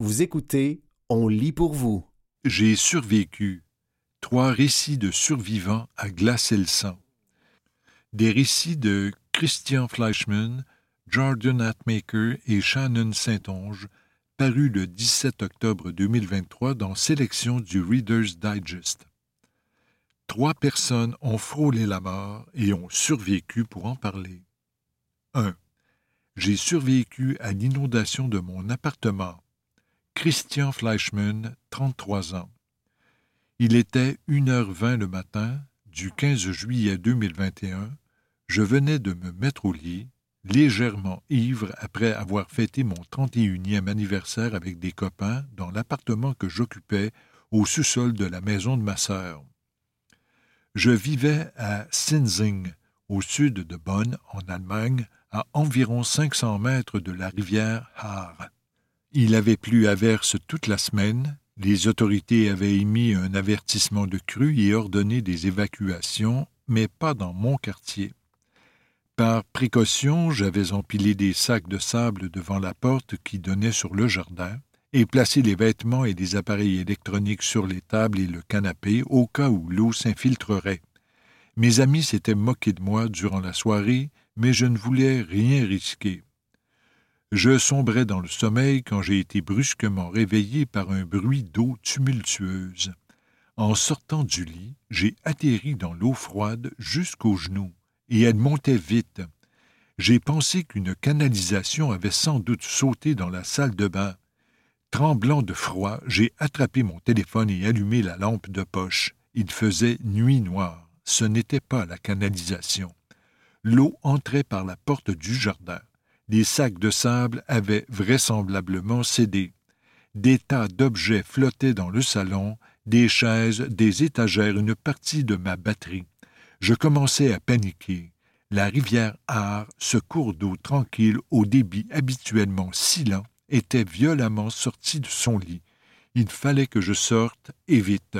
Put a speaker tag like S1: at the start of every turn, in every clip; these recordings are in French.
S1: Vous écoutez On lit pour vous.
S2: J'ai survécu. Trois récits de survivants à glacer le sang. Des récits de Christian Fleischmann, Jordan Atmaker et Shannon Saint-Onge, parus le 17 octobre 2023 dans Sélection du Reader's Digest. Trois personnes ont frôlé la mort et ont survécu pour en parler. 1. J'ai survécu à l'inondation de mon appartement. Christian Fleischmann, 33 ans. Il était 1h20 le matin du 15 juillet 2021. Je venais de me mettre au lit, légèrement ivre après avoir fêté mon 31e anniversaire avec des copains dans l'appartement que j'occupais au sous-sol de la maison de ma sœur. Je vivais à Sinzing, au sud de Bonn, en Allemagne, à environ 500 mètres de la rivière Haar. Il avait plu à verse toute la semaine, les autorités avaient émis un avertissement de crue et ordonné des évacuations, mais pas dans mon quartier. Par précaution, j'avais empilé des sacs de sable devant la porte qui donnait sur le jardin et placé les vêtements et les appareils électroniques sur les tables et le canapé au cas où l'eau s'infiltrerait. Mes amis s'étaient moqués de moi durant la soirée mais je ne voulais rien risquer. Je sombrais dans le sommeil quand j'ai été brusquement réveillé par un bruit d'eau tumultueuse. En sortant du lit, j'ai atterri dans l'eau froide jusqu'aux genoux, et elle montait vite. J'ai pensé qu'une canalisation avait sans doute sauté dans la salle de bain. Tremblant de froid, j'ai attrapé mon téléphone et allumé la lampe de poche. Il faisait nuit noire. Ce n'était pas la canalisation. L'eau entrait par la porte du jardin. Les sacs de sable avaient vraisemblablement cédé. Des tas d'objets flottaient dans le salon, des chaises, des étagères, une partie de ma batterie. Je commençais à paniquer. La rivière Har, ce cours d'eau tranquille au débit habituellement si lent, était violemment sorti de son lit. Il fallait que je sorte, et vite.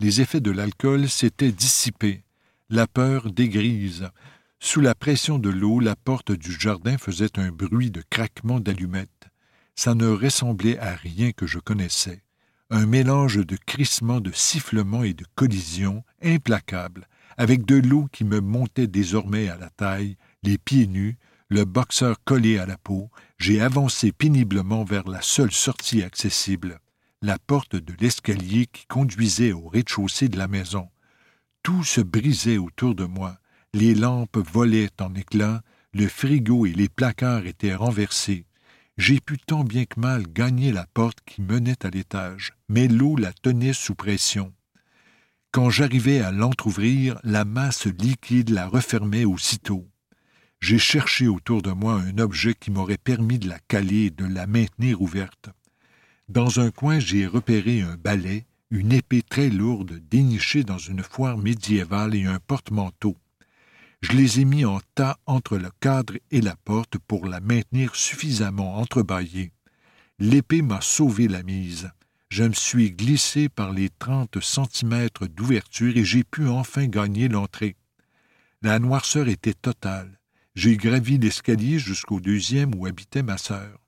S2: Les effets de l'alcool s'étaient dissipés. La peur dégrise. Sous la pression de l'eau, la porte du jardin faisait un bruit de craquement d'allumettes. Ça ne ressemblait à rien que je connaissais. Un mélange de crissements, de sifflements et de collisions implacables, avec de l'eau qui me montait désormais à la taille, les pieds nus, le boxeur collé à la peau, j'ai avancé péniblement vers la seule sortie accessible, la porte de l'escalier qui conduisait au rez-de-chaussée de la maison. Tout se brisait autour de moi. Les lampes volaient en éclats, le frigo et les placards étaient renversés. J'ai pu tant bien que mal gagner la porte qui menait à l'étage, mais l'eau la tenait sous pression. Quand j'arrivais à l'entr'ouvrir, la masse liquide la refermait aussitôt. J'ai cherché autour de moi un objet qui m'aurait permis de la caler et de la maintenir ouverte. Dans un coin, j'ai repéré un balai une épée très lourde dénichée dans une foire médiévale et un porte-manteau. Je les ai mis en tas entre le cadre et la porte pour la maintenir suffisamment entrebâillée. L'épée m'a sauvé la mise. Je me suis glissé par les trente centimètres d'ouverture et j'ai pu enfin gagner l'entrée. La noirceur était totale. J'ai gravi l'escalier jusqu'au deuxième où habitait ma sœur.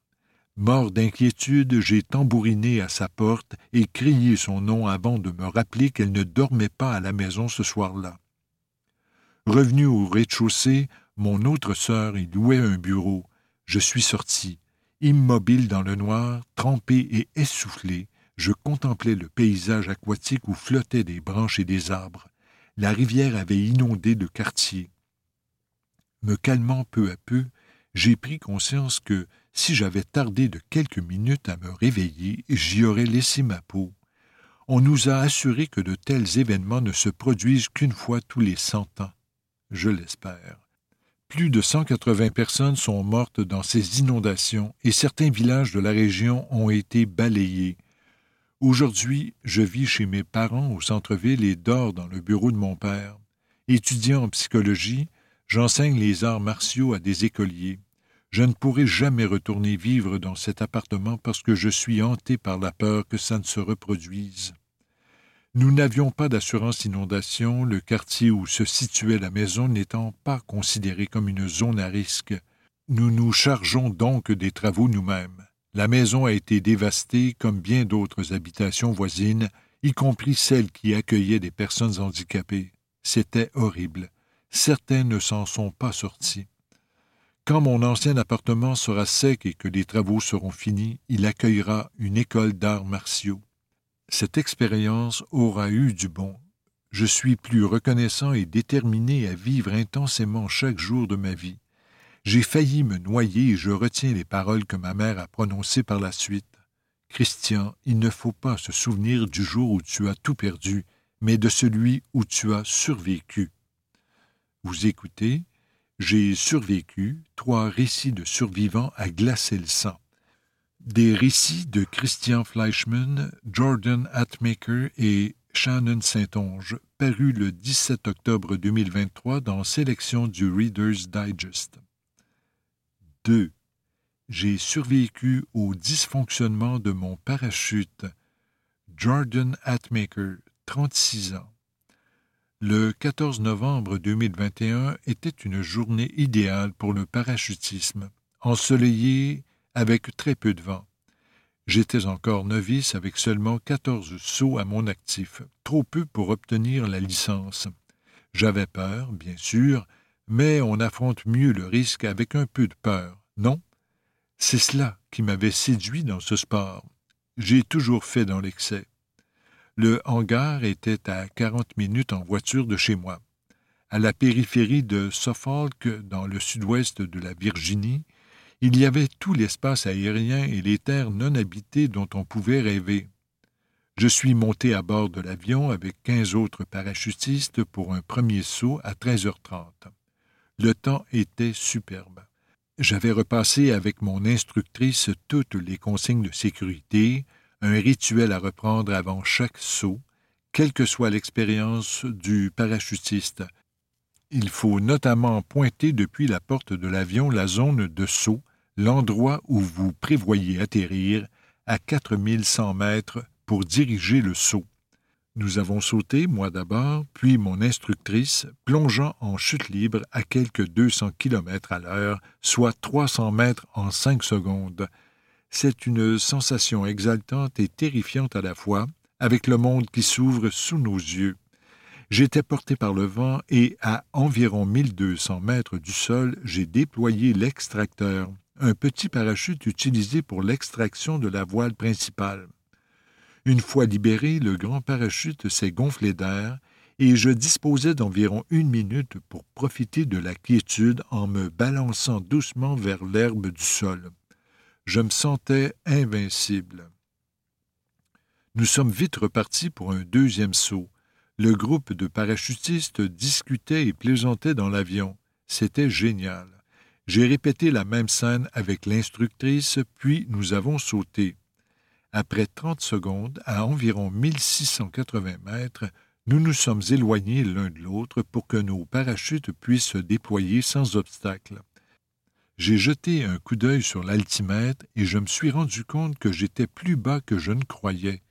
S2: Mort d'inquiétude, j'ai tambouriné à sa porte et crié son nom avant de me rappeler qu'elle ne dormait pas à la maison ce soir-là. Revenu au rez-de-chaussée, mon autre sœur y louait un bureau. Je suis sorti. Immobile dans le noir, trempé et essoufflé, je contemplais le paysage aquatique où flottaient des branches et des arbres. La rivière avait inondé le quartier. Me calmant peu à peu, j'ai pris conscience que, si j'avais tardé de quelques minutes à me réveiller, j'y aurais laissé ma peau. On nous a assuré que de tels événements ne se produisent qu'une fois tous les cent ans. Je l'espère. Plus de 180 personnes sont mortes dans ces inondations et certains villages de la région ont été balayés. Aujourd'hui, je vis chez mes parents au centre-ville et dors dans le bureau de mon père. Étudiant en psychologie, j'enseigne les arts martiaux à des écoliers. Je ne pourrai jamais retourner vivre dans cet appartement parce que je suis hanté par la peur que ça ne se reproduise. Nous n'avions pas d'assurance inondation, le quartier où se situait la maison n'étant pas considéré comme une zone à risque. Nous nous chargeons donc des travaux nous-mêmes. La maison a été dévastée comme bien d'autres habitations voisines, y compris celles qui accueillaient des personnes handicapées. C'était horrible. Certains ne s'en sont pas sortis. Quand mon ancien appartement sera sec et que les travaux seront finis, il accueillera une école d'arts martiaux. Cette expérience aura eu du bon. Je suis plus reconnaissant et déterminé à vivre intensément chaque jour de ma vie. J'ai failli me noyer et je retiens les paroles que ma mère a prononcées par la suite. Christian, il ne faut pas se souvenir du jour où tu as tout perdu, mais de celui où tu as survécu. Vous écoutez j'ai survécu, trois récits de survivants à glacer le sang. Des récits de Christian Fleischmann, Jordan Atmaker et Shannon Saint-Onge, parus le 17 octobre 2023 dans Sélection du Reader's Digest. 2. J'ai survécu au dysfonctionnement de mon parachute. Jordan Atmaker, 36 ans. Le 14 novembre 2021 était une journée idéale pour le parachutisme, ensoleillée avec très peu de vent. J'étais encore novice avec seulement 14 sauts à mon actif, trop peu pour obtenir la licence. J'avais peur, bien sûr, mais on affronte mieux le risque avec un peu de peur, non? C'est cela qui m'avait séduit dans ce sport. J'ai toujours fait dans l'excès. Le hangar était à quarante minutes en voiture de chez moi. À la périphérie de Suffolk, dans le sud-ouest de la Virginie, il y avait tout l'espace aérien et les terres non habitées dont on pouvait rêver. Je suis monté à bord de l'avion avec quinze autres parachutistes pour un premier saut à 13h30. Le temps était superbe. J'avais repassé avec mon instructrice toutes les consignes de sécurité, un rituel à reprendre avant chaque saut, quelle que soit l'expérience du parachutiste. Il faut notamment pointer depuis la porte de l'avion la zone de saut, l'endroit où vous prévoyez atterrir, à 4100 mètres pour diriger le saut. Nous avons sauté, moi d'abord, puis mon instructrice, plongeant en chute libre à quelques 200 km à l'heure, soit 300 mètres en cinq secondes, c'est une sensation exaltante et terrifiante à la fois, avec le monde qui s'ouvre sous nos yeux. J'étais porté par le vent et, à environ 1200 mètres du sol, j'ai déployé l'extracteur, un petit parachute utilisé pour l'extraction de la voile principale. Une fois libéré, le grand parachute s'est gonflé d'air et je disposais d'environ une minute pour profiter de la quiétude en me balançant doucement vers l'herbe du sol je me sentais invincible. Nous sommes vite repartis pour un deuxième saut. Le groupe de parachutistes discutait et plaisantait dans l'avion. C'était génial. J'ai répété la même scène avec l'instructrice, puis nous avons sauté. Après trente secondes, à environ 1680 mètres, nous nous sommes éloignés l'un de l'autre pour que nos parachutes puissent se déployer sans obstacle. J'ai jeté un coup d'œil sur l'altimètre et je me suis rendu compte que j'étais plus bas que je ne croyais.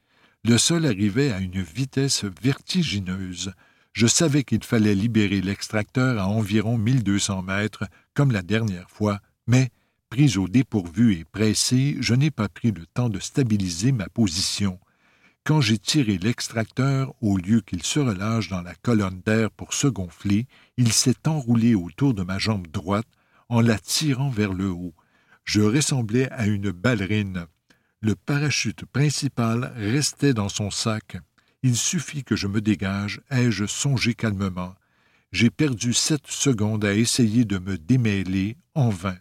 S2: Le sol arrivait à une vitesse vertigineuse. Je savais qu'il fallait libérer l'extracteur à environ 1200 mètres, comme la dernière fois, mais, pris au dépourvu et pressé, je n'ai pas pris le temps de stabiliser ma position. Quand j'ai tiré l'extracteur, au lieu qu'il se relâche dans la colonne d'air pour se gonfler, il s'est enroulé autour de ma jambe droite, en la tirant vers le haut. Je ressemblais à une ballerine. Le parachute principal restait dans son sac. Il suffit que je me dégage, ai-je songé calmement. J'ai perdu sept secondes à essayer de me démêler, en vain.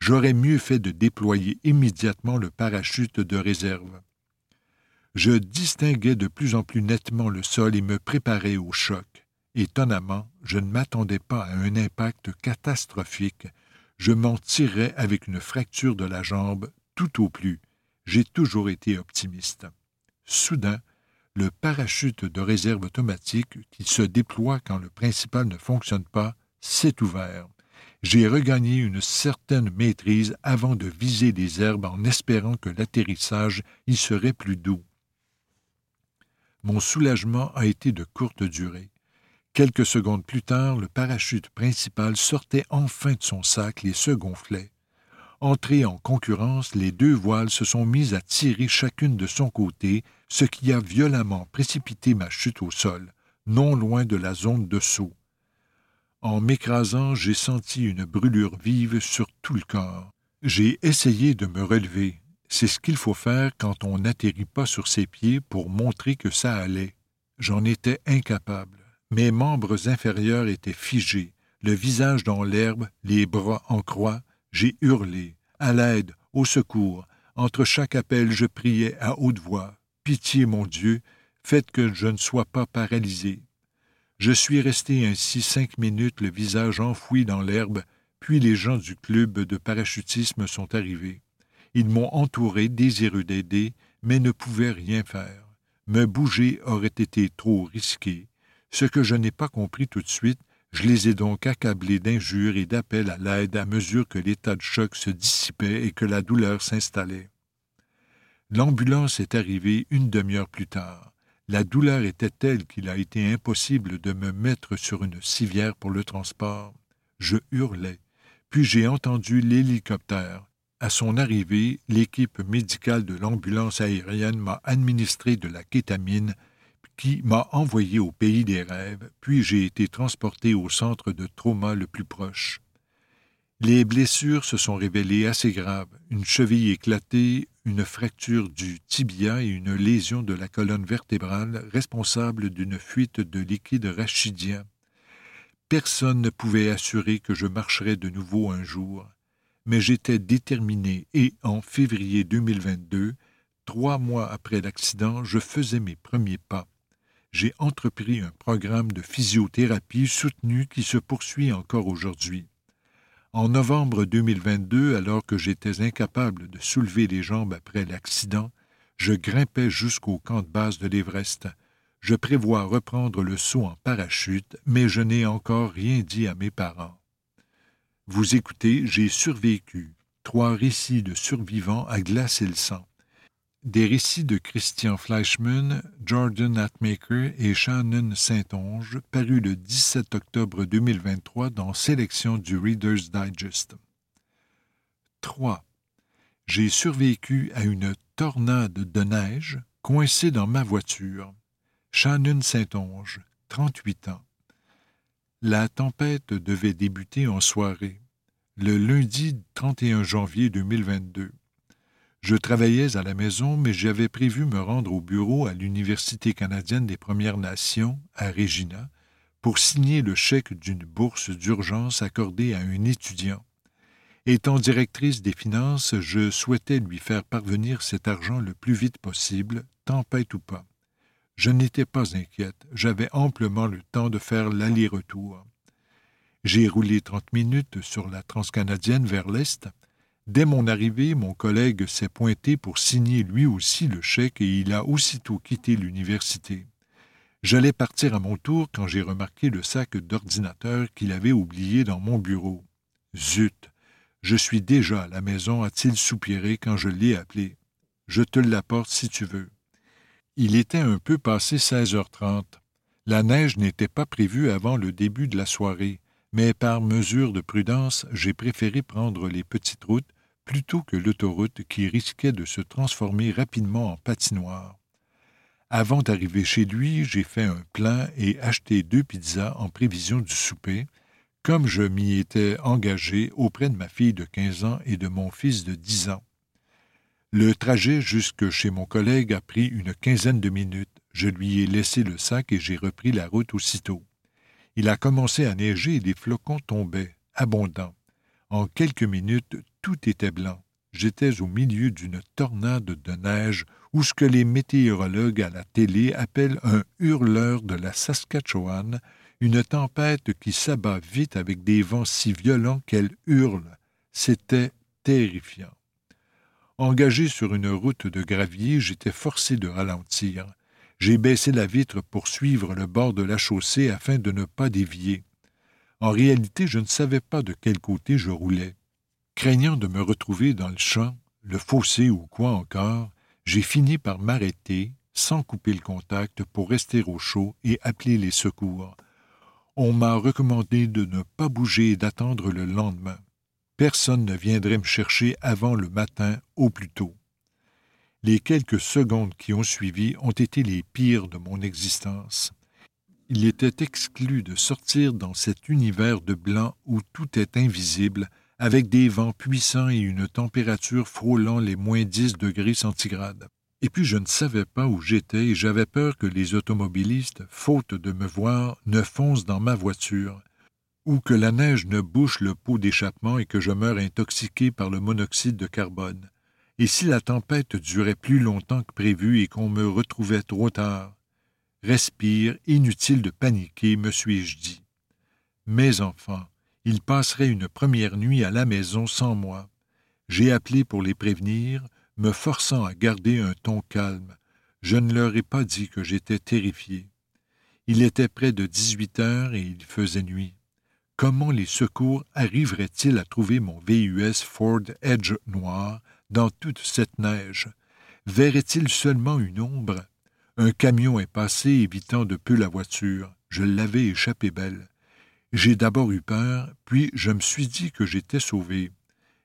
S2: J'aurais mieux fait de déployer immédiatement le parachute de réserve. Je distinguais de plus en plus nettement le sol et me préparais au choc. Étonnamment, je ne m'attendais pas à un impact catastrophique je m'en tirerais avec une fracture de la jambe tout au plus. J'ai toujours été optimiste. Soudain, le parachute de réserve automatique qui se déploie quand le principal ne fonctionne pas s'est ouvert. J'ai regagné une certaine maîtrise avant de viser les herbes en espérant que l'atterrissage y serait plus doux. Mon soulagement a été de courte durée. Quelques secondes plus tard, le parachute principal sortait enfin de son sac et se gonflait. Entrées en concurrence, les deux voiles se sont mises à tirer chacune de son côté, ce qui a violemment précipité ma chute au sol, non loin de la zone de saut. En m'écrasant, j'ai senti une brûlure vive sur tout le corps. J'ai essayé de me relever. C'est ce qu'il faut faire quand on n'atterrit pas sur ses pieds pour montrer que ça allait. J'en étais incapable. Mes membres inférieurs étaient figés, le visage dans l'herbe, les bras en croix. J'ai hurlé. À l'aide, au secours. Entre chaque appel, je priais à haute voix. Pitié, mon Dieu, faites que je ne sois pas paralysé. Je suis resté ainsi cinq minutes, le visage enfoui dans l'herbe, puis les gens du club de parachutisme sont arrivés. Ils m'ont entouré, désireux d'aider, mais ne pouvaient rien faire. Me bouger aurait été trop risqué. Ce que je n'ai pas compris tout de suite, je les ai donc accablés d'injures et d'appels à l'aide à mesure que l'état de choc se dissipait et que la douleur s'installait. L'ambulance est arrivée une demi-heure plus tard. La douleur était telle qu'il a été impossible de me mettre sur une civière pour le transport. Je hurlais. Puis j'ai entendu l'hélicoptère. À son arrivée, l'équipe médicale de l'ambulance aérienne m'a administré de la kétamine qui m'a envoyé au pays des rêves, puis j'ai été transporté au centre de trauma le plus proche. Les blessures se sont révélées assez graves, une cheville éclatée, une fracture du tibia et une lésion de la colonne vertébrale responsable d'une fuite de liquide rachidien. Personne ne pouvait assurer que je marcherais de nouveau un jour, mais j'étais déterminé et en février 2022, trois mois après l'accident, je faisais mes premiers pas. J'ai entrepris un programme de physiothérapie soutenu qui se poursuit encore aujourd'hui. En novembre 2022, alors que j'étais incapable de soulever les jambes après l'accident, je grimpais jusqu'au camp de base de l'Everest. Je prévois reprendre le saut en parachute, mais je n'ai encore rien dit à mes parents. Vous écoutez, j'ai survécu. Trois récits de survivants à glacer le sang. Des récits de Christian Fleischmann, Jordan Atmaker et Shannon Saint-Onge, parus le 17 octobre 2023 dans Sélection du Reader's Digest. 3. J'ai survécu à une tornade de neige coincée dans ma voiture. Shannon Saint-Onge, 38 ans. La tempête devait débuter en soirée, le lundi 31 janvier 2022. Je travaillais à la maison, mais j'avais prévu me rendre au bureau à l'Université canadienne des Premières Nations, à Regina, pour signer le chèque d'une bourse d'urgence accordée à un étudiant. Étant directrice des finances, je souhaitais lui faire parvenir cet argent le plus vite possible, tempête ou pas. Je n'étais pas inquiète, j'avais amplement le temps de faire l'aller-retour. J'ai roulé trente minutes sur la transcanadienne vers l'est, Dès mon arrivée, mon collègue s'est pointé pour signer lui aussi le chèque et il a aussitôt quitté l'université. J'allais partir à mon tour quand j'ai remarqué le sac d'ordinateur qu'il avait oublié dans mon bureau. Zut. Je suis déjà à la maison, a-t-il soupiré quand je l'ai appelé. Je te l'apporte si tu veux. Il était un peu passé seize heures trente. La neige n'était pas prévue avant le début de la soirée, mais par mesure de prudence, j'ai préféré prendre les petites routes plutôt que l'autoroute qui risquait de se transformer rapidement en patinoire. Avant d'arriver chez lui, j'ai fait un plan et acheté deux pizzas en prévision du souper, comme je m'y étais engagé auprès de ma fille de quinze ans et de mon fils de dix ans. Le trajet jusque chez mon collègue a pris une quinzaine de minutes. Je lui ai laissé le sac et j'ai repris la route aussitôt. Il a commencé à neiger et des flocons tombaient, abondants. En quelques minutes, tout était blanc. J'étais au milieu d'une tornade de neige ou ce que les météorologues à la télé appellent un hurleur de la Saskatchewan, une tempête qui s'abat vite avec des vents si violents qu'elle hurle. C'était terrifiant. Engagé sur une route de gravier, j'étais forcé de ralentir. J'ai baissé la vitre pour suivre le bord de la chaussée afin de ne pas dévier. En réalité, je ne savais pas de quel côté je roulais. Craignant de me retrouver dans le champ, le fossé ou quoi encore, j'ai fini par m'arrêter, sans couper le contact, pour rester au chaud et appeler les secours. On m'a recommandé de ne pas bouger et d'attendre le lendemain. Personne ne viendrait me chercher avant le matin au plus tôt. Les quelques secondes qui ont suivi ont été les pires de mon existence. Il était exclu de sortir dans cet univers de blanc où tout est invisible, avec des vents puissants et une température frôlant les moins dix degrés centigrades. Et puis je ne savais pas où j'étais et j'avais peur que les automobilistes, faute de me voir, ne foncent dans ma voiture, ou que la neige ne bouche le pot d'échappement et que je meure intoxiqué par le monoxyde de carbone. Et si la tempête durait plus longtemps que prévu et qu'on me retrouvait trop tard? Respire, inutile de paniquer, me suis-je dit. Mes enfants, ils passeraient une première nuit à la maison sans moi. J'ai appelé pour les prévenir, me forçant à garder un ton calme. Je ne leur ai pas dit que j'étais terrifié. Il était près de dix-huit heures et il faisait nuit. Comment les secours arriveraient-ils à trouver mon VUS Ford Edge noir dans toute cette neige? Verraient-ils seulement une ombre? Un camion est passé évitant de peu la voiture. Je l'avais échappé belle. J'ai d'abord eu peur, puis je me suis dit que j'étais sauvé.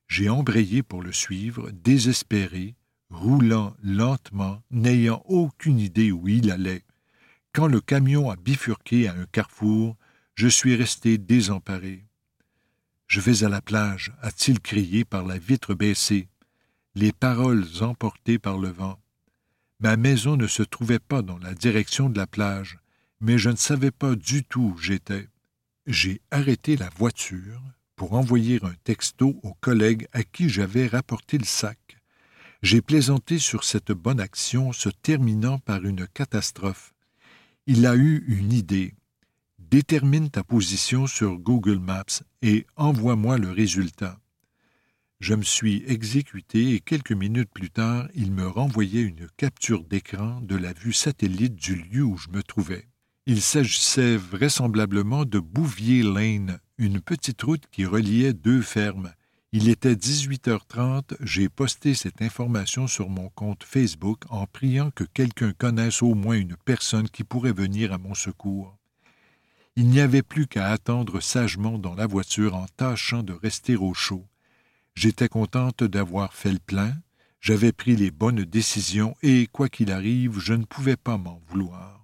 S2: J'ai embrayé pour le suivre, désespéré, roulant lentement, n'ayant aucune idée où il allait. Quand le camion a bifurqué à un carrefour, je suis resté désemparé. Je vais à la plage, a-t-il crié par la vitre baissée, les paroles emportées par le vent. Ma maison ne se trouvait pas dans la direction de la plage, mais je ne savais pas du tout où j'étais. J'ai arrêté la voiture pour envoyer un texto au collègue à qui j'avais rapporté le sac. J'ai plaisanté sur cette bonne action se terminant par une catastrophe. Il a eu une idée détermine ta position sur Google Maps et envoie-moi le résultat. Je me suis exécuté et quelques minutes plus tard, il me renvoyait une capture d'écran de la vue satellite du lieu où je me trouvais. Il s'agissait vraisemblablement de Bouvier Lane, une petite route qui reliait deux fermes. Il était 18h30, j'ai posté cette information sur mon compte Facebook en priant que quelqu'un connaisse au moins une personne qui pourrait venir à mon secours. Il n'y avait plus qu'à attendre sagement dans la voiture en tâchant de rester au chaud. J'étais contente d'avoir fait le plein, j'avais pris les bonnes décisions et, quoi qu'il arrive, je ne pouvais pas m'en vouloir.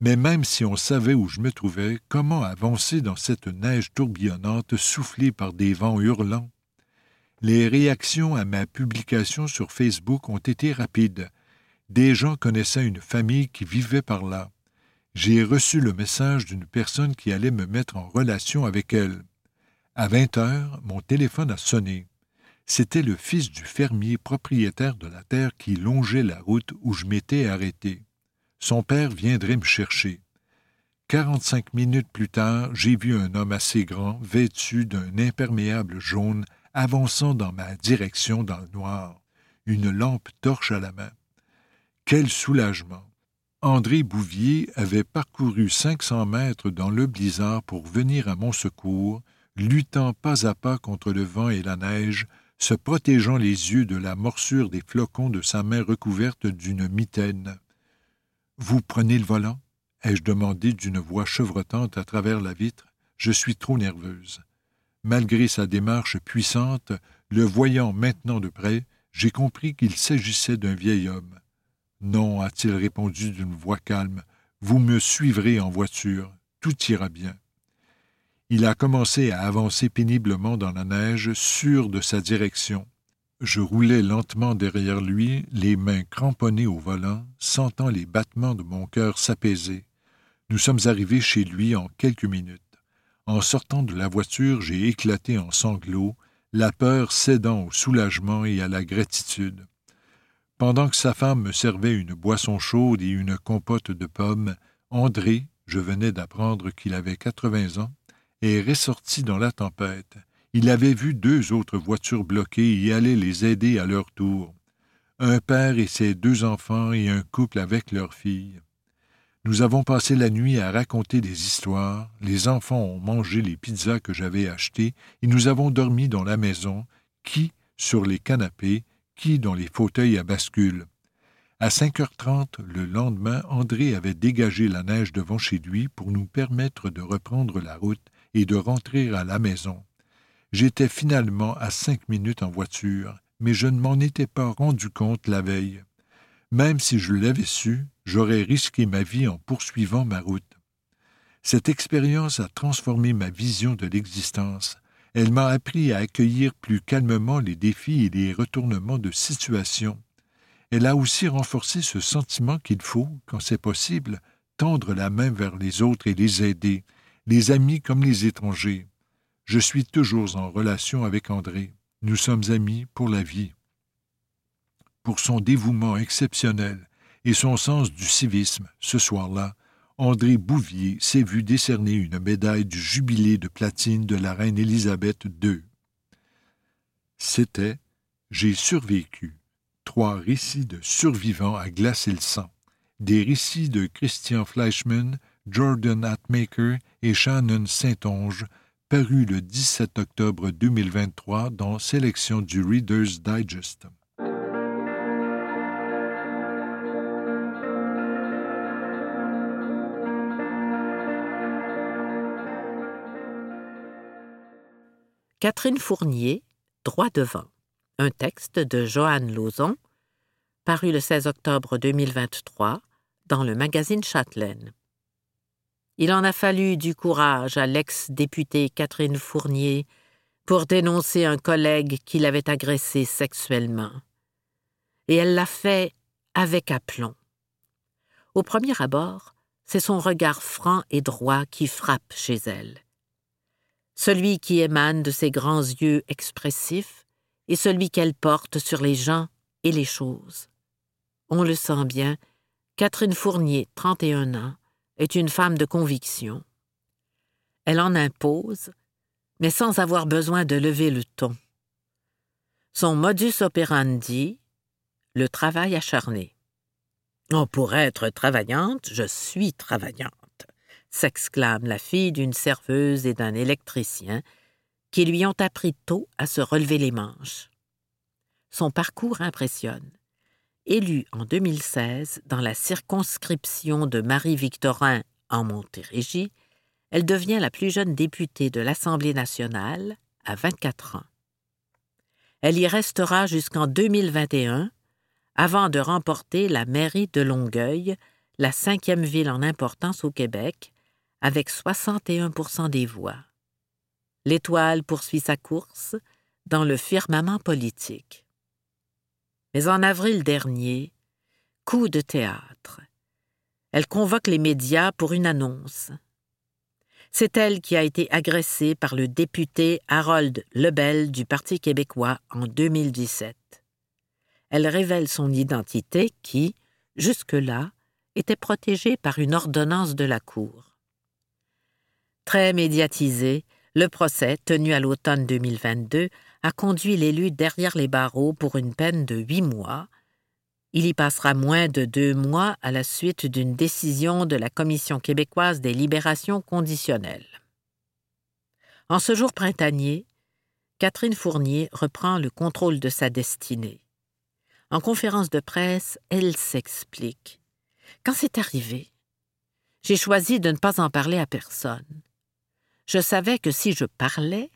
S2: Mais même si on savait où je me trouvais, comment avancer dans cette neige tourbillonnante soufflée par des vents hurlants? Les réactions à ma publication sur Facebook ont été rapides. Des gens connaissaient une famille qui vivait par là j'ai reçu le message d'une personne qui allait me mettre en relation avec elle. À vingt heures, mon téléphone a sonné. C'était le fils du fermier propriétaire de la terre qui longeait la route où je m'étais arrêté. Son père viendrait me chercher. Quarante-cinq minutes plus tard, j'ai vu un homme assez grand, vêtu d'un imperméable jaune, avançant dans ma direction dans le noir, une lampe torche à la main. Quel soulagement! André Bouvier avait parcouru cinq cents mètres dans le blizzard pour venir à mon secours, luttant pas à pas contre le vent et la neige, se protégeant les yeux de la morsure des flocons de sa main recouverte d'une mitaine. Vous prenez le volant? ai-je demandé d'une voix chevrotante à travers la vitre. Je suis trop nerveuse. Malgré sa démarche puissante, le voyant maintenant de près, j'ai compris qu'il s'agissait d'un vieil homme. Non, a-t-il répondu d'une voix calme, vous me suivrez en voiture, tout ira bien. Il a commencé à avancer péniblement dans la neige, sûr de sa direction. Je roulais lentement derrière lui, les mains cramponnées au volant, sentant les battements de mon cœur s'apaiser. Nous sommes arrivés chez lui en quelques minutes. En sortant de la voiture, j'ai éclaté en sanglots, la peur cédant au soulagement et à la gratitude. Pendant que sa femme me servait une boisson chaude et une compote de pommes, André, je venais d'apprendre qu'il avait quatre-vingts ans, est ressorti dans la tempête. Il avait vu deux autres voitures bloquées et allait les aider à leur tour. Un père et ses deux enfants et un couple avec leur fille. Nous avons passé la nuit à raconter des histoires, les enfants ont mangé les pizzas que j'avais achetées, et nous avons dormi dans la maison, qui, sur les canapés, dans les fauteuils à bascule. À cinq heures trente le lendemain, André avait dégagé la neige devant chez lui pour nous permettre de reprendre la route et de rentrer à la maison. J'étais finalement à cinq minutes en voiture, mais je ne m'en étais pas rendu compte la veille. Même si je l'avais su, j'aurais risqué ma vie en poursuivant ma route. Cette expérience a transformé ma vision de l'existence. Elle m'a appris à accueillir plus calmement les défis et les retournements de situation. Elle a aussi renforcé ce sentiment qu'il faut, quand c'est possible, tendre la main vers les autres et les aider, les amis comme les étrangers. Je suis toujours en relation avec André. Nous sommes amis pour la vie. Pour son dévouement exceptionnel et son sens du civisme, ce soir-là, André Bouvier s'est vu décerner une médaille du jubilé de platine de la reine Élisabeth II. C'était J'ai survécu. Trois récits de survivants à glacer le sang. Des récits de Christian Fleischmann, Jordan Atmaker et Shannon Saint-Onge, parus le 17 octobre 2023 dans Sélection du Reader's Digest.
S3: Catherine Fournier, Droit devant. Un texte de Joanne Lauzon, paru le 16 octobre 2023 dans le magazine Châtelaine. Il en a fallu du courage à l'ex-députée Catherine Fournier pour dénoncer un collègue qui l'avait agressée sexuellement. Et elle l'a fait avec aplomb. Au premier abord, c'est son regard franc et droit qui frappe chez elle celui qui émane de ses grands yeux expressifs et celui qu'elle porte sur les gens et les choses. On le sent bien, Catherine Fournier, 31 ans, est une femme de conviction. Elle en impose, mais sans avoir besoin de lever le ton. Son modus operandi, le travail acharné. Oh, pour être travaillante, je suis travaillante s'exclame la fille d'une serveuse et d'un électricien qui lui ont appris tôt à se relever les manches. Son parcours impressionne. Élue en 2016 dans la circonscription de Marie-Victorin en Montérégie, elle devient la plus jeune députée de l'Assemblée nationale à 24 ans. Elle y restera jusqu'en 2021 avant de remporter la mairie de Longueuil, la cinquième ville en importance au Québec, avec 61% des voix. L'étoile poursuit sa course dans le firmament politique. Mais en avril dernier, coup de théâtre. Elle convoque les médias pour une annonce. C'est elle qui a été agressée par le député Harold Lebel du Parti québécois en 2017. Elle révèle son identité qui, jusque-là, était protégée par une ordonnance de la Cour. Très médiatisé, le procès, tenu à l'automne 2022, a conduit l'élu derrière les barreaux pour une peine de huit mois. Il y passera moins de deux mois à la suite d'une décision de la Commission québécoise des libérations conditionnelles. En ce jour printanier, Catherine Fournier reprend le contrôle de sa destinée. En conférence de presse, elle s'explique. Quand c'est arrivé, j'ai choisi de ne pas en parler à personne. Je savais que si je parlais,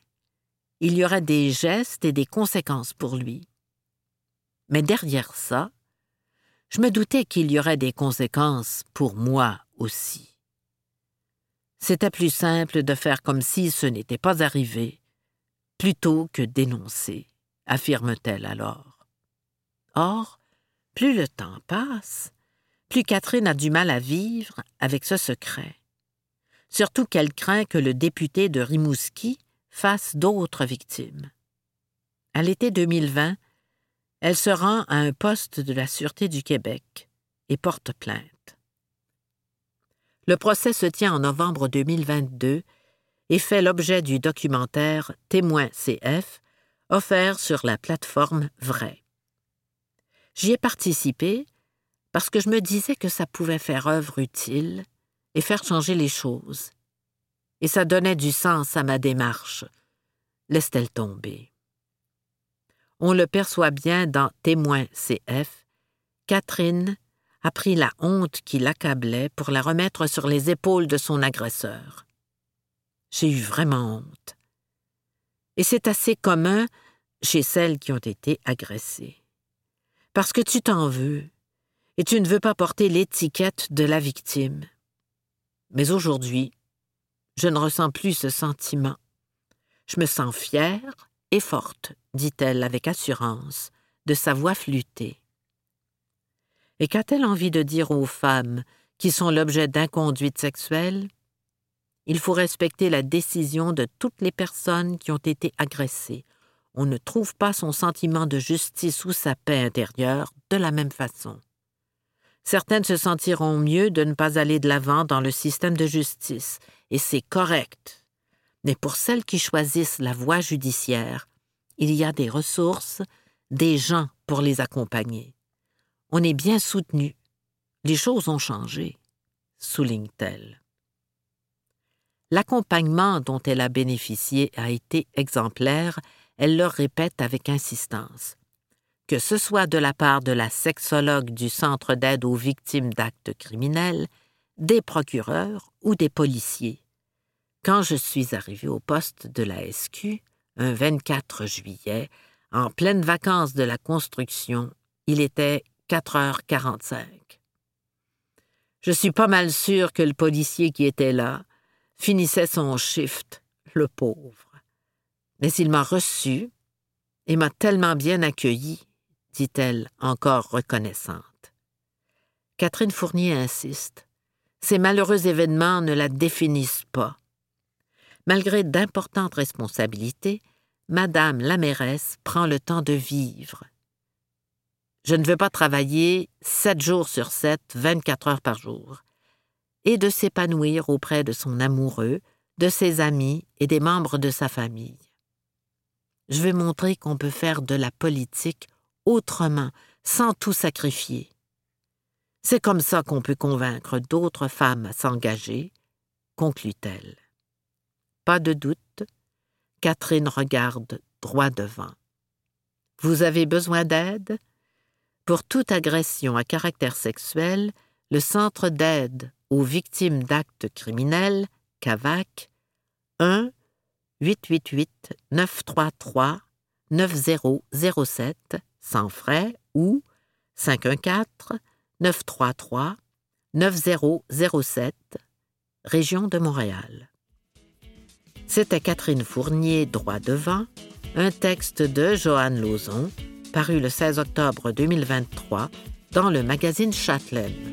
S3: il y aurait des gestes et des conséquences pour lui. Mais derrière ça, je me doutais qu'il y aurait des conséquences pour moi aussi. C'était plus simple de faire comme si ce n'était pas arrivé, plutôt que d'énoncer, affirme-t-elle alors. Or, plus le temps passe, plus Catherine a du mal à vivre avec ce secret surtout qu'elle craint que le député de Rimouski fasse d'autres victimes. À l'été 2020, elle se rend à un poste de la Sûreté du Québec et porte plainte. Le procès se tient en novembre 2022 et fait l'objet du documentaire Témoin CF offert sur la plateforme Vrai. J'y ai participé parce que je me disais que ça pouvait faire œuvre utile et faire changer les choses. Et ça donnait du sens à ma démarche. Laisse-t-elle tomber. On le perçoit bien dans Témoin CF. Catherine a pris la honte qui l'accablait pour la remettre sur les épaules de son agresseur. J'ai eu vraiment honte. Et c'est assez commun chez celles qui ont été agressées. Parce que tu t'en veux, et tu ne veux pas porter l'étiquette de la victime. Mais aujourd'hui, je ne ressens plus ce sentiment. Je me sens fière et forte, dit-elle avec assurance, de sa voix flûtée. Et qu'a-t-elle envie de dire aux femmes qui sont l'objet d'inconduite sexuelle Il faut respecter la décision de toutes les personnes qui ont été agressées. On ne trouve pas son sentiment de justice ou sa paix intérieure de la même façon. Certaines se sentiront mieux de ne pas aller de l'avant dans le système de justice, et c'est correct. Mais pour celles qui choisissent la voie judiciaire, il y a des ressources, des gens pour les accompagner. On est bien soutenu. Les choses ont changé, souligne-t-elle. L'accompagnement dont elle a bénéficié a été exemplaire, elle le répète avec insistance que ce soit de la part de la sexologue du Centre d'aide aux victimes d'actes criminels, des procureurs ou des policiers. Quand je suis arrivé au poste de la SQ, un 24 juillet, en pleine vacances de la construction, il était 4h45. Je suis pas mal sûr que le policier qui était là finissait son shift, le pauvre. Mais il m'a reçu et m'a tellement bien accueilli dit-elle, encore reconnaissante. Catherine Fournier insiste. Ces malheureux événements ne la définissent pas. Malgré d'importantes responsabilités, Madame la mairesse prend le temps de vivre. Je ne veux pas travailler sept jours sur sept, vingt-quatre heures par jour, et de s'épanouir auprès de son amoureux, de ses amis et des membres de sa famille. Je veux montrer qu'on peut faire de la politique autrement, sans tout sacrifier. C'est comme ça qu'on peut convaincre d'autres femmes à s'engager, conclut-elle. Pas de doute, Catherine regarde droit devant. Vous avez besoin d'aide? Pour toute agression à caractère sexuel, le Centre d'aide aux victimes d'actes criminels, CAVAC, 1 888 933 9007 sans frais ou 514-933-9007, région de Montréal. C'était Catherine Fournier, droit devant, un texte de Joanne Lauzon, paru le 16 octobre 2023 dans le magazine Châtelaine.